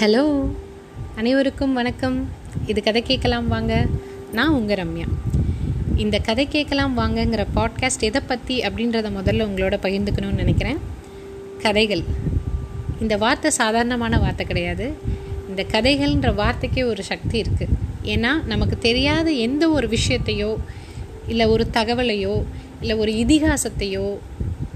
Hello. அனைவருக்கும் வணக்கம். இது கதை கேட்கலாம் வாங்க. நான் உங்கள் ரம்யா. இந்த கதை கேட்கலாம் வாங்கங்கிற பாட்காஸ்ட் எதை பற்றி அப்படின்றத முதல்ல உங்களோட பகிர்ந்துக்கணும்னு நினைக்கிறேன். கதைகள். இந்த வார்த்தை சாதாரணமான வார்த்தை கிடையாது. இந்த கதைகள்ன்ற வார்த்தைக்கே ஒரு சக்தி இருக்குது ஏன்னா நமக்கு தெரியாத எந்த ஒரு விஷயத்தையோ இல்லை ஒரு தகவலையோ இல்லை ஒரு இதிகாசத்தையோ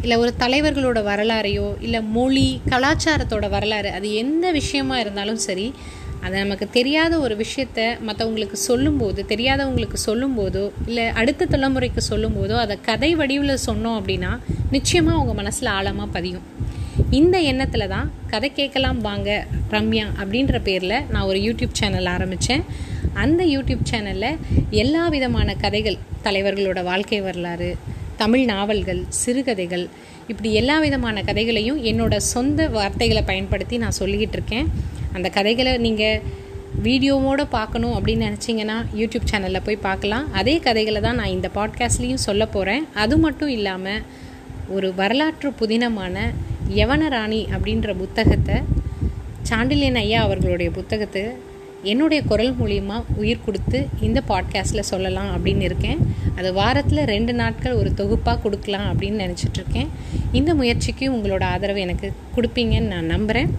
இல்லை ஒரு தலைவர்களோட வரலாறையோ இல்லை மொழி கலாச்சாரத்தோட வரலாறு அது எந்த விஷயமா இருந்தாலும் சரி அதை நமக்கு தெரியாத ஒரு விஷயத்த மற்றவங்களுக்கு சொல்லும்போது தெரியாதவங்களுக்கு சொல்லும்போதோ இல்லை அடுத்த தலைமுறைக்கு சொல்லும்போதோ அதை கதை வடிவில் சொன்னோம் அப்படின்னா நிச்சயமாக அவங்க மனசில் ஆழமாக பதியும். இந்த எண்ணத்தில் தான் கதை கேட்கலாம் வாங்க ரம்யா அப்படின்ற பேரில் நான் ஒரு யூடியூப் சேனல் ஆரம்பித்தேன் அந்த யூடியூப் சேனலில் எல்லா விதமான கதைகள் தலைவர்களோட வாழ்க்கை வரலாறு தமிழ் நாவல்கள் சிறுகதைகள் இப்படி எல்லா விதமான கதைகளையும் என்னோட சொந்த வார்த்தைகளை பயன்படுத்தி நான் சொல்லிக்கிட்டு இருக்கேன். அந்த கதைகளை நீங்கள் வீடியோவோடு பார்க்கணும் அப்படின்னு நினச்சிங்கன்னா யூடியூப் சேனலில் போய் பார்க்கலாம். அதே கதைகளை தான் நான் இந்த பாட்காஸ்ட்லேயும் சொல்ல போகிறேன் அது மட்டும் இல்லாமல் ஒரு வரலாற்று புதினமான யவனராணி அப்படின்ற புத்தகத்தை சாண்டிலியன் ஐயா அவர்களுடைய புத்தகத்தை என்னுடைய குரல் மூலிமா உயிர் கொடுத்து இந்த பாட்காஸ்ட்டில் சொல்லலாம் அப்படின்னு இருக்கேன். அது வாரத்தில் ரெண்டு நாட்கள் ஒரு தொகுப்பாக கொடுக்கலாம் அப்படின்னு நினச்சிட்ருக்கேன் இந்த முயற்சிக்கு உங்களோட ஆதரவு எனக்கு கொடுப்பீங்கன்னு நான் நம்புகிறேன்